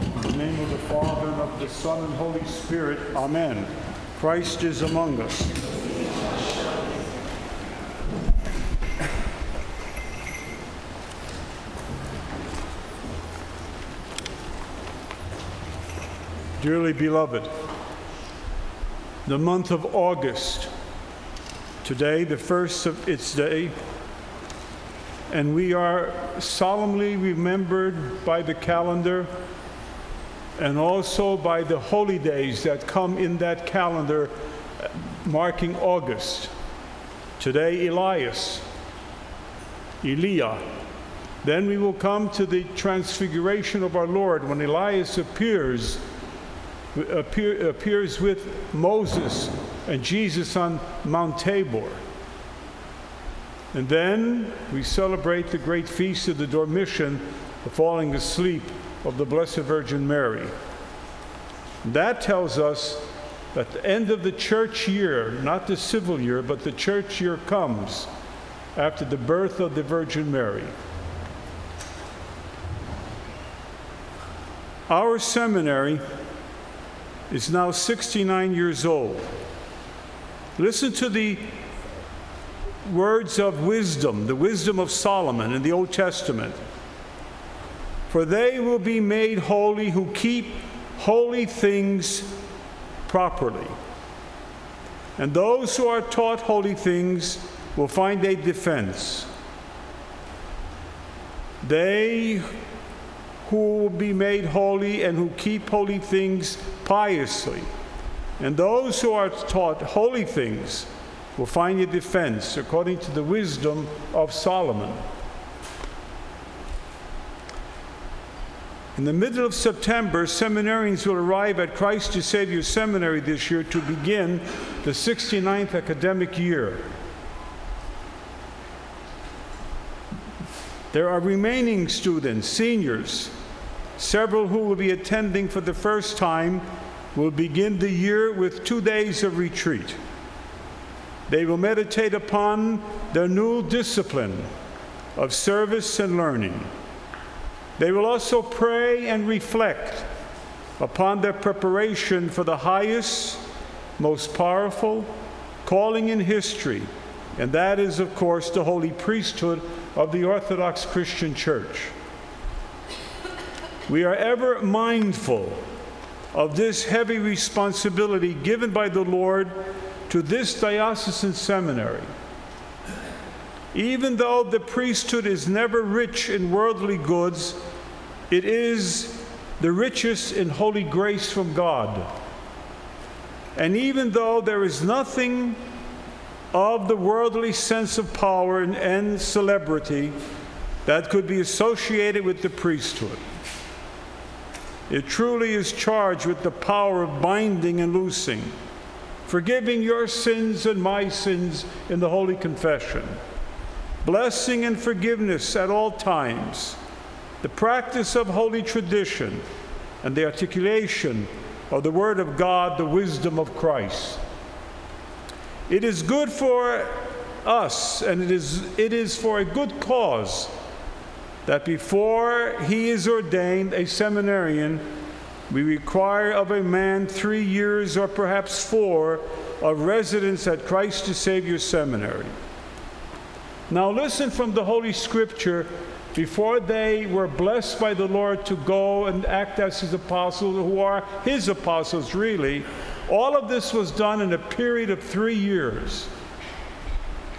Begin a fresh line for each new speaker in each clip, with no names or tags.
In the name of the Father, and of the Son, and Holy Spirit. Amen. Christ is among us. Dearly beloved, the month of August, today, the first of its day, and we are solemnly remembered by the calendar and also by the holy days that come in that calendar uh, marking August. Today, Elias, Eliah. Then we will come to the transfiguration of our Lord when Elias appears, appear, appears with Moses and Jesus on Mount Tabor. And then we celebrate the great feast of the Dormition, the falling asleep of the Blessed Virgin Mary. That tells us that the end of the church year, not the civil year, but the church year comes after the birth of the Virgin Mary. Our seminary is now 69 years old. Listen to the words of wisdom, the wisdom of Solomon in the Old Testament. For they will be made holy who keep holy things properly. And those who are taught holy things will find a defense. They who will be made holy and who keep holy things piously. And those who are taught holy things will find a defense according to the wisdom of Solomon. In the middle of September, seminarians will arrive at Christ the Savior Seminary this year to begin the 69th academic year. There are remaining students, seniors, several who will be attending for the first time will begin the year with two days of retreat. They will meditate upon their new discipline of service and learning. They will also pray and reflect upon their preparation for the highest, most powerful calling in history, and that is, of course, the holy priesthood of the Orthodox Christian Church. We are ever mindful of this heavy responsibility given by the Lord to this diocesan seminary. Even though the priesthood is never rich in worldly goods, it is the richest in holy grace from God. And even though there is nothing of the worldly sense of power and, and celebrity that could be associated with the priesthood, it truly is charged with the power of binding and loosing, forgiving your sins and my sins in the Holy Confession blessing and forgiveness at all times, the practice of holy tradition, and the articulation of the Word of God, the wisdom of Christ. It is good for us, and it is, it is for a good cause, that before he is ordained a seminarian, we require of a man three years or perhaps four of residence at Christ the Savior Seminary. Now, listen from the Holy Scripture. Before they were blessed by the Lord to go and act as his apostles, who are his apostles really, all of this was done in a period of three years.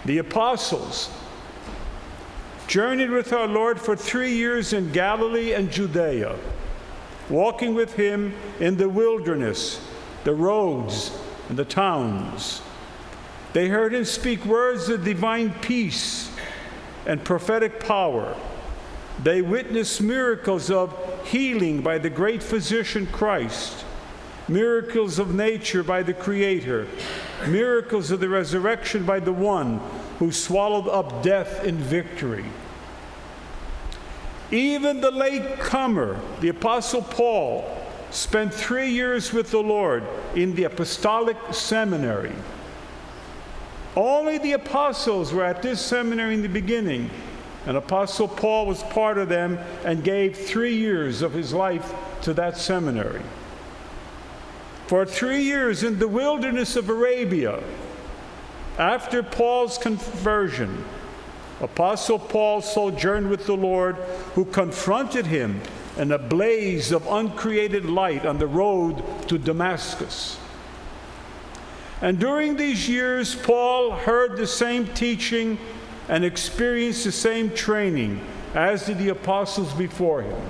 The apostles journeyed with our Lord for three years in Galilee and Judea, walking with him in the wilderness, the roads, and the towns they heard him speak words of divine peace and prophetic power. They witnessed miracles of healing by the great physician Christ, miracles of nature by the Creator, miracles of the resurrection by the one who swallowed up death in victory. Even the late comer, the Apostle Paul, spent three years with the Lord in the apostolic seminary. Only the apostles were at this seminary in the beginning, and Apostle Paul was part of them and gave three years of his life to that seminary. For three years in the wilderness of Arabia, after Paul's conversion, Apostle Paul sojourned with the Lord, who confronted him in a blaze of uncreated light on the road to Damascus. And during these years, Paul heard the same teaching and experienced the same training as did the apostles before him.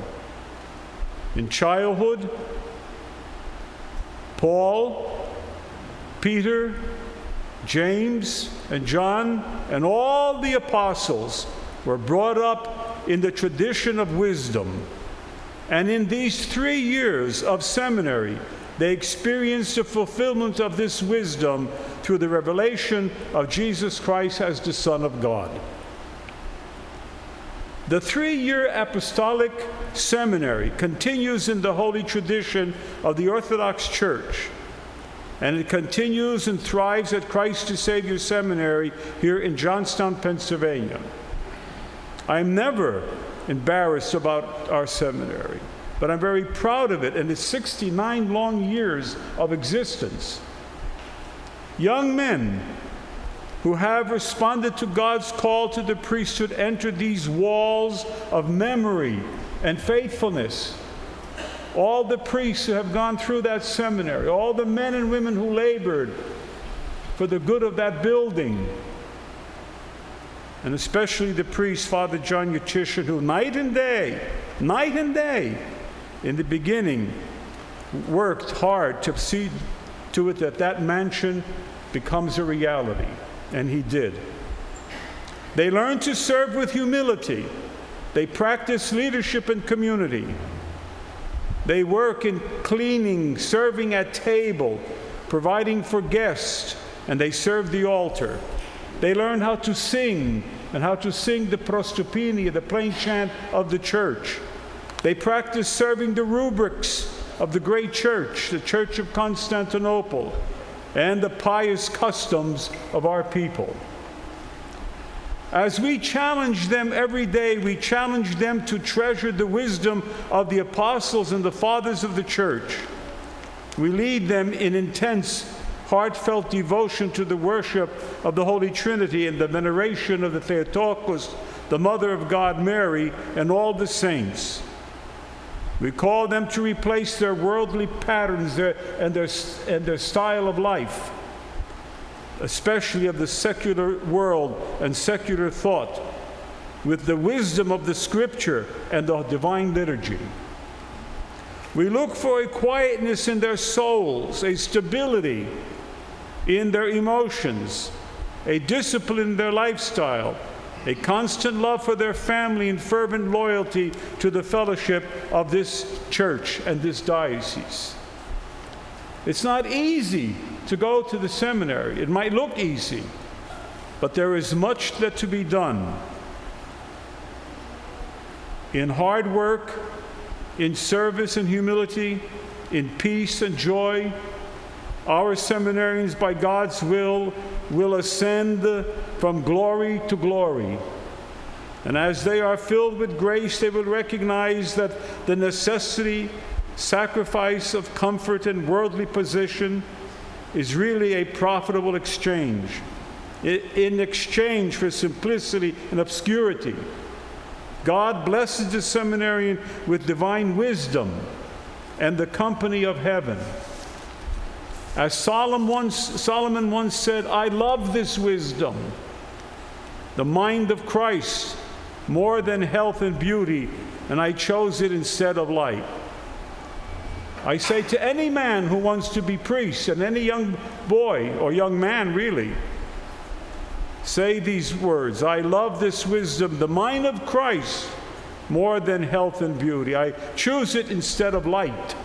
In childhood, Paul, Peter, James, and John, and all the apostles were brought up in the tradition of wisdom. And in these three years of seminary, they experienced the fulfillment of this wisdom through the revelation of Jesus Christ as the Son of God. The three year apostolic seminary continues in the holy tradition of the Orthodox Church, and it continues and thrives at Christ the Savior Seminary here in Johnstown, Pennsylvania. I'm never embarrassed about our seminary, but I'm very proud of it and its 69 long years of existence. Young men who have responded to God's call to the priesthood enter these walls of memory and faithfulness. All the priests who have gone through that seminary, all the men and women who labored for the good of that building, and especially the priest, Father John Utishin, who night and day, night and day, in the beginning, worked hard to see to it that that mansion becomes a reality and he did. They learn to serve with humility. They practice leadership in community. They work in cleaning, serving at table, providing for guests, and they serve the altar. They learn how to sing and how to sing the prostopinije, the plain chant of the church. They practice serving the rubrics of the great church, the Church of Constantinople and the pious customs of our people. As we challenge them every day, we challenge them to treasure the wisdom of the apostles and the fathers of the church. We lead them in intense, heartfelt devotion to the worship of the Holy Trinity and the veneration of the Theotokos, the Mother of God, Mary, and all the saints. We call them to replace their worldly patterns their, and, their, and their style of life, especially of the secular world and secular thought, with the wisdom of the scripture and the divine liturgy. We look for a quietness in their souls, a stability in their emotions, a discipline in their lifestyle, a constant love for their family and fervent loyalty to the fellowship of this church and this diocese. It's not easy to go to the seminary. It might look easy, but there is much that to be done. In hard work, in service and humility, in peace and joy, our seminarians, by God's will, will ascend from glory to glory. And as they are filled with grace, they will recognize that the necessity, sacrifice of comfort and worldly position is really a profitable exchange. In exchange for simplicity and obscurity, God blesses the seminarian with divine wisdom and the company of heaven. As Solomon once, Solomon once said, I love this wisdom, the mind of Christ, more than health and beauty, and I chose it instead of light. I say to any man who wants to be priest, and any young boy or young man really, say these words I love this wisdom, the mind of Christ, more than health and beauty. I choose it instead of light.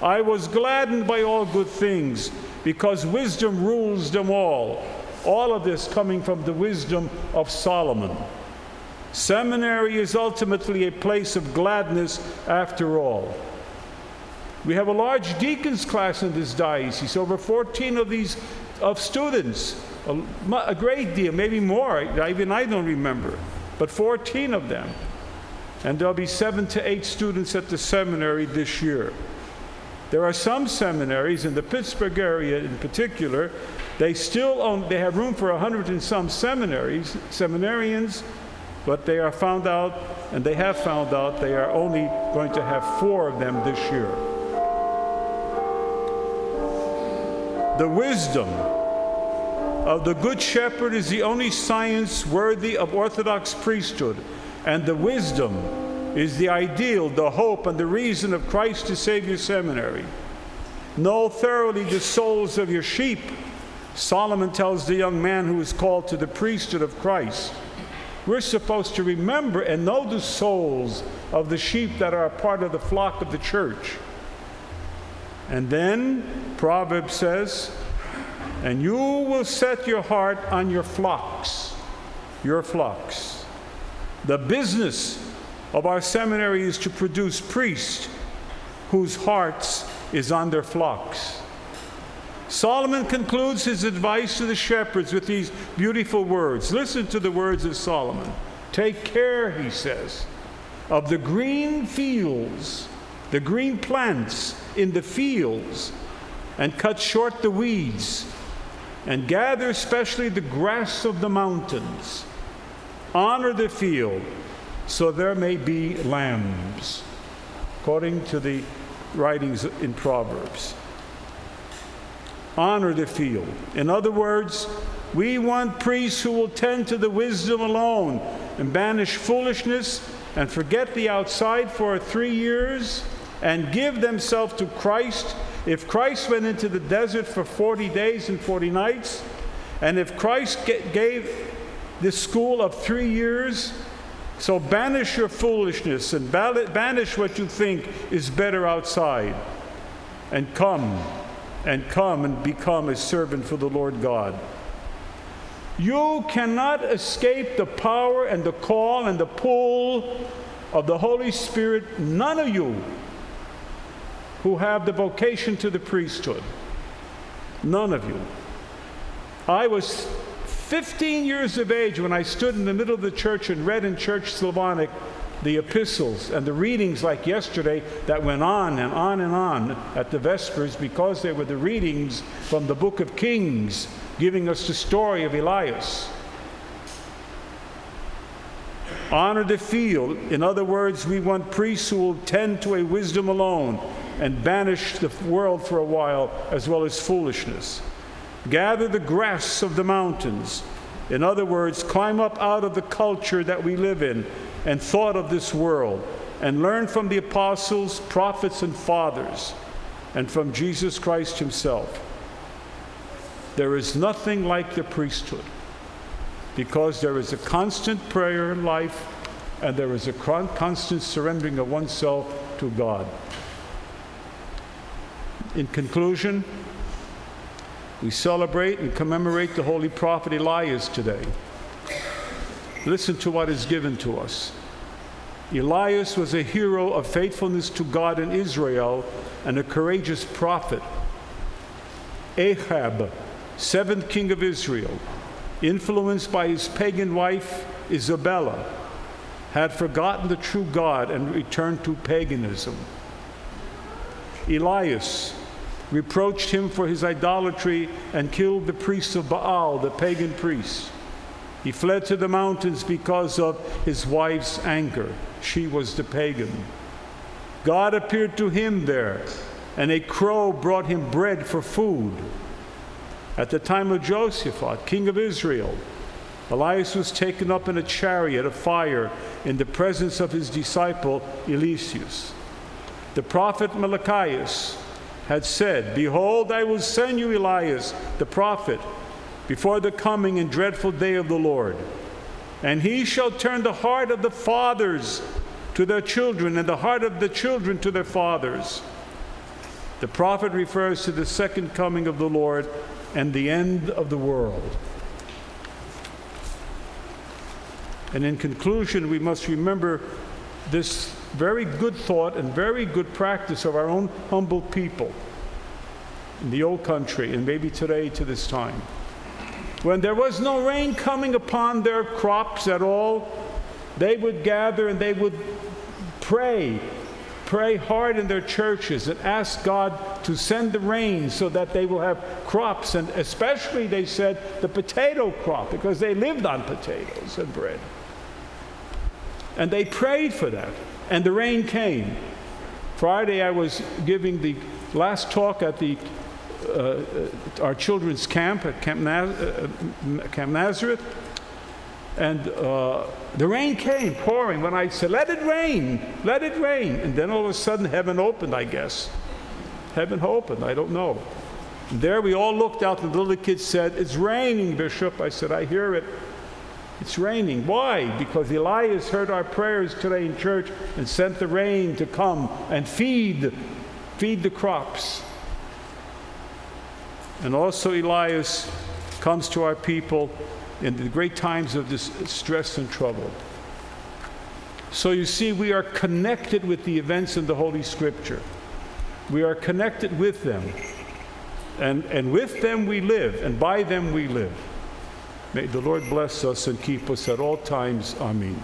I was gladdened by all good things because wisdom rules them all. All of this coming from the wisdom of Solomon. Seminary is ultimately a place of gladness after all. We have a large deacons class in this diocese, over 14 of these of students, a, a great deal, maybe more, even I don't remember, but 14 of them. and there'll be seven to eight students at the seminary this year. There are some seminaries in the Pittsburgh area in particular, they still own, they have room for a hundred and some seminaries, seminarians, but they are found out, and they have found out, they are only going to have four of them this year. The wisdom of the Good Shepherd is the only science worthy of Orthodox priesthood, and the wisdom is the ideal, the hope, and the reason of Christ your seminary. Know thoroughly the souls of your sheep, Solomon tells the young man who is called to the priesthood of Christ. We're supposed to remember and know the souls of the sheep that are a part of the flock of the church. And then Proverbs says, and you will set your heart on your flocks, your flocks. The business of our seminary is to produce priests whose hearts is on their flocks. Solomon concludes his advice to the shepherds with these beautiful words. Listen to the words of Solomon. Take care, he says, of the green fields, the green plants in the fields, and cut short the weeds and gather especially the grass of the mountains. Honor the field, so there may be lambs, according to the writings in Proverbs. Honor the field. In other words, we want priests who will tend to the wisdom alone and banish foolishness and forget the outside for three years and give themselves to Christ if Christ went into the desert for 40 days and 40 nights, and if Christ gave this school of three years, so banish your foolishness and banish what you think is better outside, and come and come and become a servant for the Lord God. You cannot escape the power and the call and the pull of the Holy Spirit. None of you who have the vocation to the priesthood. None of you. I was 15 years of age when I stood in the middle of the church and read in Church Slavonic the epistles and the readings like yesterday that went on and on and on at the Vespers because they were the readings from the book of Kings giving us the story of Elias. Honor the field. In other words, we want priests who will tend to a wisdom alone and banish the world for a while, as well as foolishness. Gather the grass of the mountains. In other words, climb up out of the culture that we live in and thought of this world, and learn from the apostles, prophets, and fathers, and from Jesus Christ Himself. There is nothing like the priesthood because there is a constant prayer in life and there is a constant surrendering of oneself to God. In conclusion, we celebrate and commemorate the holy prophet Elias today. Listen to what is given to us. Elias was a hero of faithfulness to God in Israel and a courageous prophet. Ahab, seventh king of Israel, influenced by his pagan wife Isabella, had forgotten the true God and returned to paganism. Elias, reproached him for his idolatry and killed the priests of Baal, the pagan priests. He fled to the mountains because of his wife's anger. She was the pagan. God appeared to him there, and a crow brought him bread for food. At the time of Jehoshaphat, king of Israel, Elias was taken up in a chariot of fire in the presence of his disciple Eliseus. The prophet Malachias had said, Behold, I will send you Elias, the prophet, before the coming and dreadful day of the Lord. And he shall turn the heart of the fathers to their children, and the heart of the children to their fathers. The prophet refers to the second coming of the Lord and the end of the world. And in conclusion, we must remember this very good thought and very good practice of our own humble people in the old country and maybe today to this time. When there was no rain coming upon their crops at all, they would gather and they would pray, pray hard in their churches and ask God to send the rain so that they will have crops, and especially, they said, the potato crop, because they lived on potatoes and bread. And they prayed for that, and the rain came. Friday, I was giving the last talk at the uh, uh, our children's camp at Camp, Naz- uh, camp Nazareth, and uh, the rain came pouring when I said, Let it rain, let it rain. And then all of a sudden, heaven opened, I guess. Heaven opened, I don't know. And there we all looked out, and the little kid said, It's raining, Bishop. I said, I hear it. It's raining. Why? Because Elias heard our prayers today in church and sent the rain to come and feed, feed the crops. And also, Elias comes to our people in the great times of distress and trouble. So you see, we are connected with the events in the Holy Scripture. We are connected with them. And, and with them we live, and by them we live. May the Lord bless us and keep us at all times. Amen.